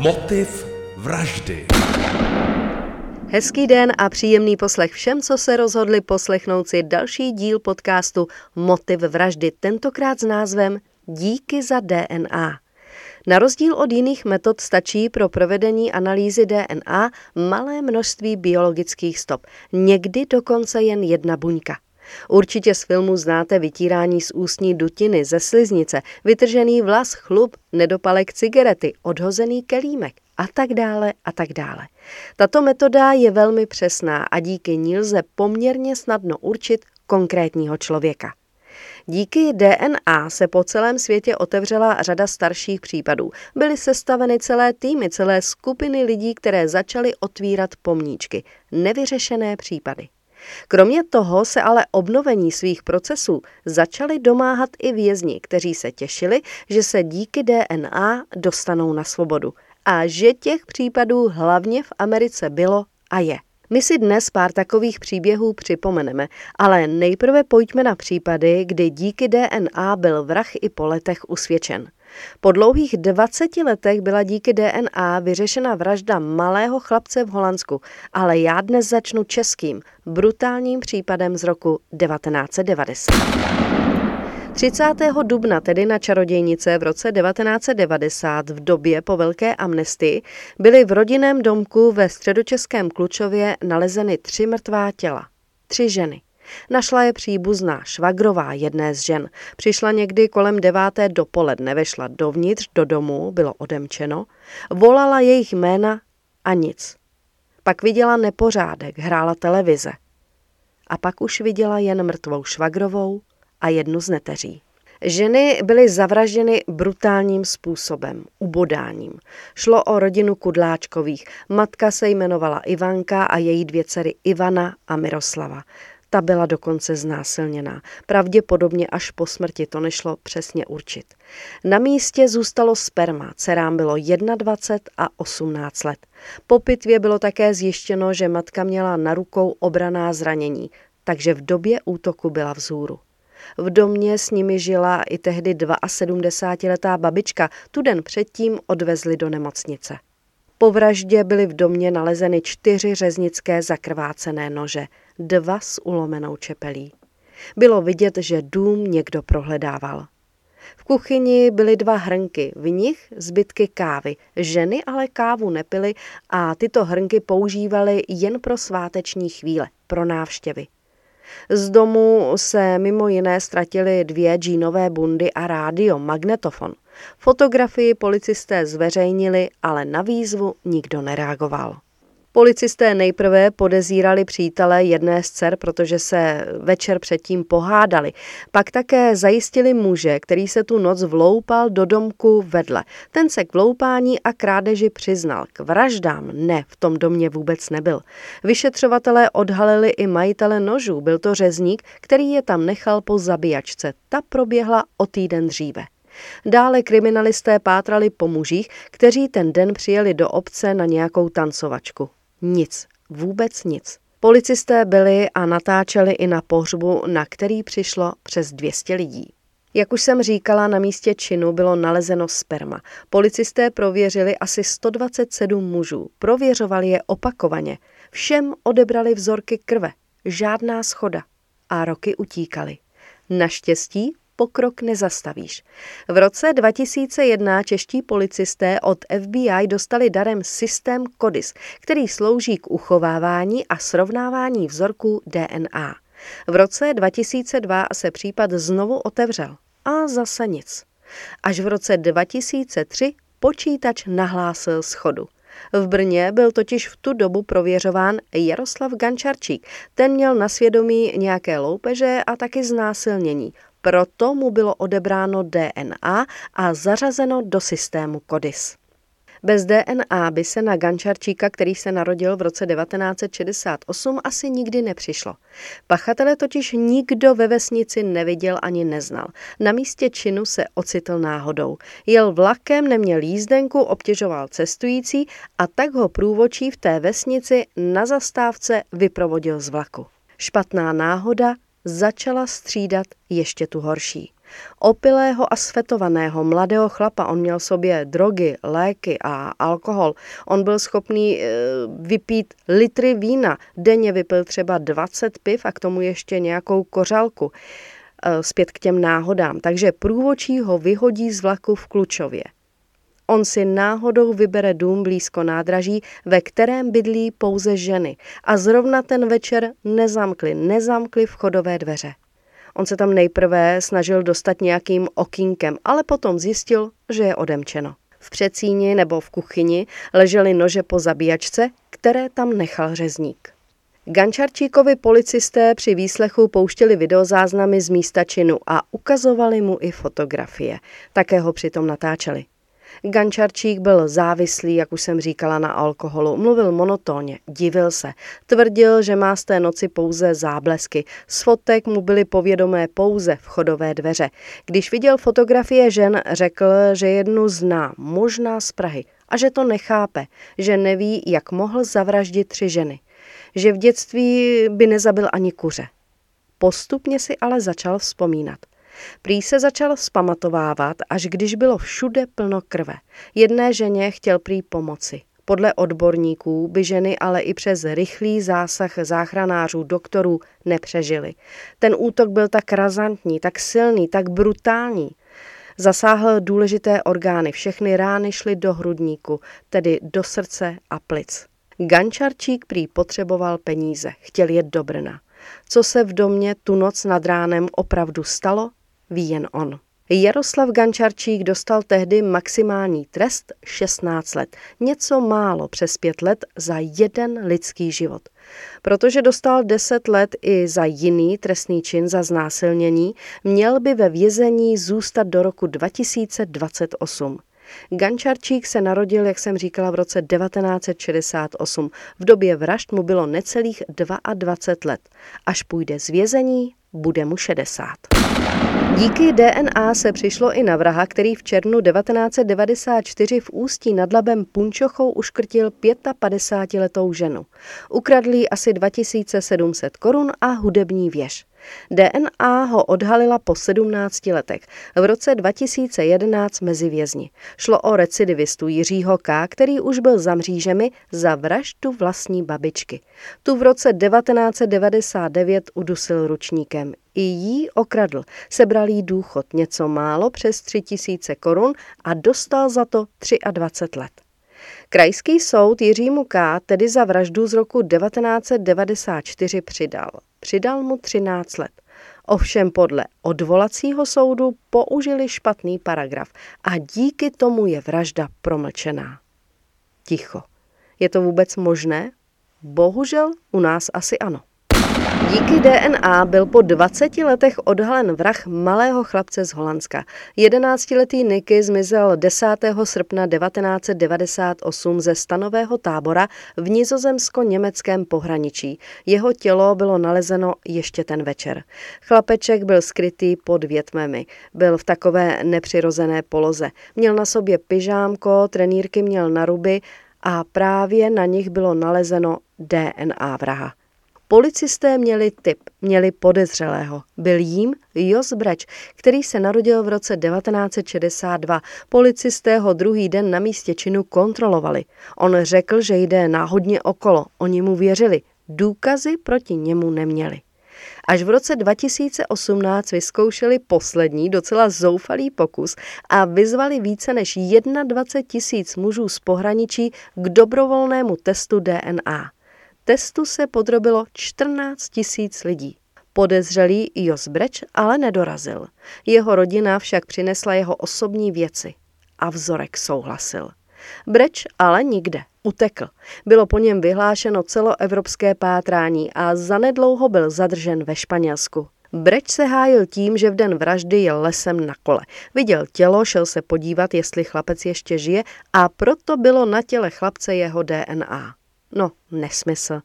Motiv vraždy. Hezký den a příjemný poslech všem, co se rozhodli poslechnout si další díl podcastu Motiv vraždy, tentokrát s názvem Díky za DNA. Na rozdíl od jiných metod stačí pro provedení analýzy DNA malé množství biologických stop, někdy dokonce jen jedna buňka. Určitě z filmu znáte vytírání z ústní dutiny, ze sliznice, vytržený vlas, chlup, nedopalek cigarety, odhozený kelímek a tak dále a tak dále. Tato metoda je velmi přesná a díky ní lze poměrně snadno určit konkrétního člověka. Díky DNA se po celém světě otevřela řada starších případů. Byly sestaveny celé týmy, celé skupiny lidí, které začaly otvírat pomníčky. Nevyřešené případy. Kromě toho se ale obnovení svých procesů začali domáhat i vězni, kteří se těšili, že se díky DNA dostanou na svobodu. A že těch případů hlavně v Americe bylo a je. My si dnes pár takových příběhů připomeneme, ale nejprve pojďme na případy, kdy díky DNA byl vrah i po letech usvědčen. Po dlouhých 20 letech byla díky DNA vyřešena vražda malého chlapce v Holandsku, ale já dnes začnu českým, brutálním případem z roku 1990. 30. dubna, tedy na čarodějnice v roce 1990, v době po velké amnestii, byly v rodinném domku ve středočeském Klučově nalezeny tři mrtvá těla. Tři ženy. Našla je příbuzná švagrová jedné z žen. Přišla někdy kolem deváté dopoledne, vešla dovnitř do domu, bylo odemčeno, volala jejich jména a nic. Pak viděla nepořádek, hrála televize. A pak už viděla jen mrtvou švagrovou a jednu z neteří. Ženy byly zavražděny brutálním způsobem, ubodáním. Šlo o rodinu Kudláčkových. Matka se jmenovala Ivanka a její dvě dcery Ivana a Miroslava. Ta byla dokonce znásilněná. Pravděpodobně až po smrti to nešlo přesně určit. Na místě zůstalo sperma, dcerám bylo 21 a 18 let. Po pitvě bylo také zjištěno, že matka měla na rukou obraná zranění, takže v době útoku byla vzhůru. V domě s nimi žila i tehdy 72-letá babička, tu den předtím odvezli do nemocnice. Po vraždě byly v domě nalezeny čtyři řeznické zakrvácené nože, dva s ulomenou čepelí. Bylo vidět, že dům někdo prohledával. V kuchyni byly dva hrnky, v nich zbytky kávy. Ženy ale kávu nepily a tyto hrnky používaly jen pro sváteční chvíle, pro návštěvy. Z domu se mimo jiné ztratily dvě džínové bundy a rádio, magnetofon. Fotografii policisté zveřejnili, ale na výzvu nikdo nereagoval. Policisté nejprve podezírali přítele jedné z dcer, protože se večer předtím pohádali. Pak také zajistili muže, který se tu noc vloupal do domku vedle. Ten se k vloupání a krádeži přiznal. K vraždám ne, v tom domě vůbec nebyl. Vyšetřovatelé odhalili i majitele nožů. Byl to řezník, který je tam nechal po zabíjačce. Ta proběhla o týden dříve. Dále kriminalisté pátrali po mužích, kteří ten den přijeli do obce na nějakou tancovačku. Nic, vůbec nic. Policisté byli a natáčeli i na pohřbu, na který přišlo přes 200 lidí. Jak už jsem říkala, na místě činu bylo nalezeno sperma. Policisté prověřili asi 127 mužů. Prověřovali je opakovaně. Všem odebrali vzorky krve. Žádná schoda. A roky utíkaly. Naštěstí pokrok nezastavíš. V roce 2001 čeští policisté od FBI dostali darem systém CODIS, který slouží k uchovávání a srovnávání vzorků DNA. V roce 2002 se případ znovu otevřel a zase nic. Až v roce 2003 počítač nahlásil schodu. V Brně byl totiž v tu dobu prověřován Jaroslav Gančarčík. Ten měl na svědomí nějaké loupeže a taky znásilnění. Proto mu bylo odebráno DNA a zařazeno do systému CODIS. Bez DNA by se na Gančarčíka, který se narodil v roce 1968, asi nikdy nepřišlo. Pachatele totiž nikdo ve vesnici neviděl ani neznal. Na místě činu se ocitl náhodou. Jel vlakem, neměl jízdenku, obtěžoval cestující a tak ho průvočí v té vesnici na zastávce vyprovodil z vlaku. Špatná náhoda začala střídat ještě tu horší. Opilého a svetovaného mladého chlapa, on měl sobě drogy, léky a alkohol. On byl schopný e, vypít litry vína, denně vypil třeba 20 piv a k tomu ještě nějakou kořalku. E, zpět k těm náhodám. Takže průvočí ho vyhodí z vlaku v Klučově. On si náhodou vybere dům blízko nádraží, ve kterém bydlí pouze ženy. A zrovna ten večer nezamkli, nezamkli vchodové dveře. On se tam nejprve snažil dostat nějakým okýnkem, ale potom zjistil, že je odemčeno. V přecíni nebo v kuchyni ležely nože po zabíjačce, které tam nechal řezník. Gančarčíkovi policisté při výslechu pouštěli videozáznamy z místa činu a ukazovali mu i fotografie. Také ho přitom natáčeli. Gančarčík byl závislý, jak už jsem říkala, na alkoholu. Mluvil monotónně, divil se. Tvrdil, že má z té noci pouze záblesky. Z fotek mu byly povědomé pouze vchodové dveře. Když viděl fotografie žen, řekl, že jednu zná, možná z Prahy, a že to nechápe, že neví, jak mohl zavraždit tři ženy. Že v dětství by nezabil ani kuře. Postupně si ale začal vzpomínat. Prý se začal vzpamatovávat, až když bylo všude plno krve. Jedné ženě chtěl prý pomoci. Podle odborníků by ženy ale i přes rychlý zásah záchranářů, doktorů nepřežily. Ten útok byl tak razantní, tak silný, tak brutální. Zasáhl důležité orgány, všechny rány šly do hrudníku, tedy do srdce a plic. Gančarčík prý potřeboval peníze, chtěl jet do Brna. Co se v domě tu noc nad ránem opravdu stalo, ví jen on. Jaroslav Gančarčík dostal tehdy maximální trest 16 let, něco málo přes pět let za jeden lidský život. Protože dostal 10 let i za jiný trestný čin za znásilnění, měl by ve vězení zůstat do roku 2028. Gančarčík se narodil, jak jsem říkala, v roce 1968. V době vražd mu bylo necelých 22 let. Až půjde z vězení, bude mu 60. Díky DNA se přišlo i na vraha, který v červnu 1994 v Ústí nad Labem Punčochou uškrtil 55-letou ženu. Ukradl jí asi 2700 korun a hudební věž. DNA ho odhalila po 17 letech, v roce 2011 mezi vězni. Šlo o recidivistu Jiřího K., který už byl za mřížemi za vraždu vlastní babičky. Tu v roce 1999 udusil ručníkem. I jí okradl, sebral jí důchod něco málo přes 3000 korun a dostal za to 23 let. Krajský soud Jiřímu K. tedy za vraždu z roku 1994 přidal. Přidal mu 13 let. Ovšem podle odvolacího soudu použili špatný paragraf a díky tomu je vražda promlčená. Ticho. Je to vůbec možné? Bohužel u nás asi ano. Díky DNA byl po 20 letech odhalen vrah malého chlapce z Holandska. 11-letý Niky zmizel 10. srpna 1998 ze stanového tábora v nizozemsko-německém pohraničí. Jeho tělo bylo nalezeno ještě ten večer. Chlapeček byl skrytý pod větmemi. Byl v takové nepřirozené poloze. Měl na sobě pyžámko, trenýrky měl na ruby a právě na nich bylo nalezeno DNA vraha. Policisté měli typ, měli podezřelého. Byl jím Jos Breč, který se narodil v roce 1962. Policisté ho druhý den na místě činu kontrolovali. On řekl, že jde náhodně okolo. Oni mu věřili. Důkazy proti němu neměli. Až v roce 2018 vyzkoušeli poslední docela zoufalý pokus a vyzvali více než 21 tisíc mužů z pohraničí k dobrovolnému testu DNA. Testu se podrobilo 14 tisíc lidí. Podezřelý Jos Breč ale nedorazil. Jeho rodina však přinesla jeho osobní věci a vzorek souhlasil. Breč ale nikde. Utekl. Bylo po něm vyhlášeno celoevropské pátrání a zanedlouho byl zadržen ve Španělsku. Breč se hájil tím, že v den vraždy jel lesem na kole. Viděl tělo, šel se podívat, jestli chlapec ještě žije a proto bylo na těle chlapce jeho DNA. No, nesmysl.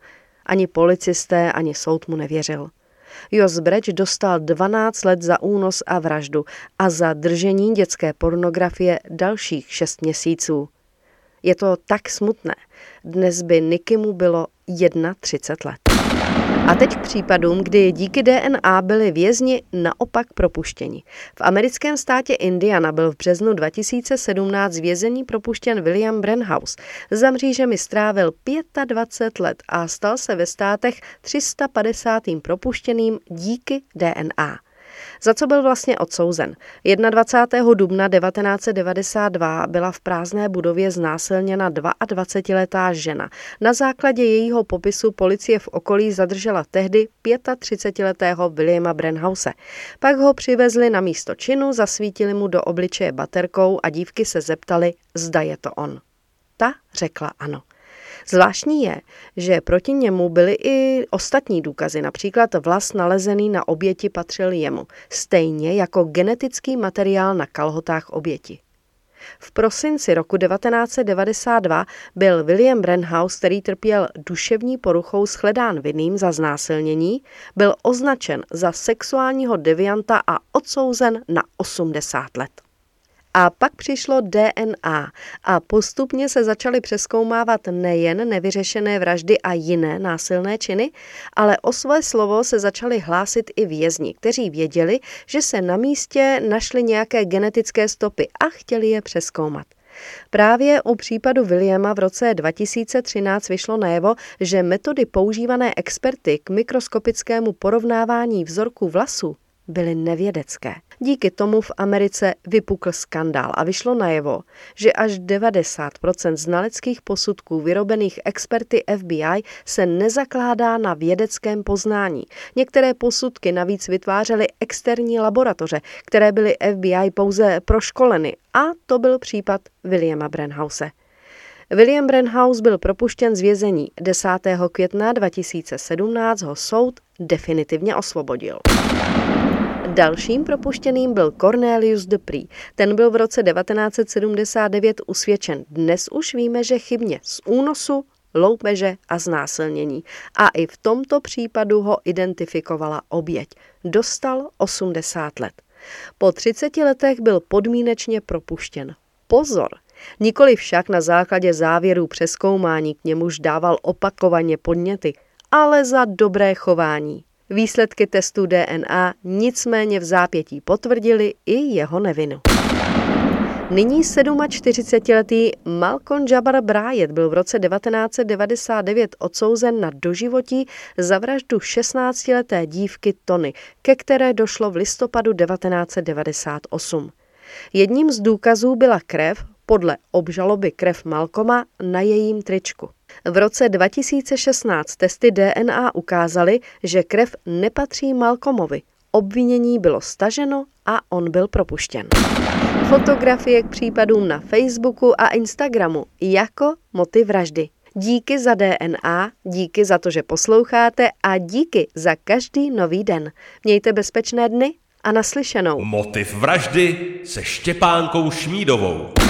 Ani policisté, ani soud mu nevěřil. Jos Breč dostal 12 let za únos a vraždu a za držení dětské pornografie dalších 6 měsíců. Je to tak smutné. Dnes by Nikimu bylo 31 let. A teď k případům, kdy díky DNA byli vězni naopak propuštěni. V americkém státě Indiana byl v březnu 2017 z vězení propuštěn William Brenhouse. Za mřížemi strávil 25 let a stal se ve státech 350. propuštěným díky DNA. Za co byl vlastně odsouzen? 21. dubna 1992 byla v prázdné budově znásilněna 22-letá žena. Na základě jejího popisu policie v okolí zadržela tehdy 35-letého Williama Brenhause. Pak ho přivezli na místo činu, zasvítili mu do obličeje baterkou a dívky se zeptali, zda je to on. Ta řekla ano. Zvláštní je, že proti němu byly i ostatní důkazy, například vlas nalezený na oběti patřil jemu, stejně jako genetický materiál na kalhotách oběti. V prosinci roku 1992 byl William Brenhouse, který trpěl duševní poruchou, shledán vinným za znásilnění, byl označen za sexuálního devianta a odsouzen na 80 let. A pak přišlo DNA a postupně se začaly přeskoumávat nejen nevyřešené vraždy a jiné násilné činy, ale o své slovo se začaly hlásit i vězni, kteří věděli, že se na místě našly nějaké genetické stopy a chtěli je přeskoumat. Právě u případu Williama v roce 2013 vyšlo najevo, že metody používané experty k mikroskopickému porovnávání vzorků vlasů byly nevědecké. Díky tomu v Americe vypukl skandál a vyšlo najevo, že až 90% znaleckých posudků vyrobených experty FBI se nezakládá na vědeckém poznání. Některé posudky navíc vytvářely externí laboratoře, které byly FBI pouze proškoleny a to byl případ Williama Brenhause. William Brenhouse byl propuštěn z vězení. 10. května 2017 ho soud definitivně osvobodil. Dalším propuštěným byl Cornelius Dupree. Ten byl v roce 1979 usvědčen. Dnes už víme, že chybně z únosu, loupeže a znásilnění. A i v tomto případu ho identifikovala oběť. Dostal 80 let. Po 30 letech byl podmínečně propuštěn. Pozor! Nikoli však na základě závěrů přeskoumání k němuž dával opakovaně podněty, ale za dobré chování. Výsledky testů DNA nicméně v zápětí potvrdili i jeho nevinu. Nyní 47-letý Malcolm Jabbar Bryant byl v roce 1999 odsouzen na doživotí za vraždu 16-leté dívky Tony, ke které došlo v listopadu 1998. Jedním z důkazů byla krev, podle obžaloby krev Malkoma na jejím tričku. V roce 2016 testy DNA ukázaly, že krev nepatří Malcolmovi. Obvinění bylo staženo a on byl propuštěn. Fotografie k případům na Facebooku a Instagramu jako motiv vraždy. Díky za DNA, díky za to, že posloucháte a díky za každý nový den. Mějte bezpečné dny a naslyšenou. Motiv vraždy se Štěpánkou Šmídovou.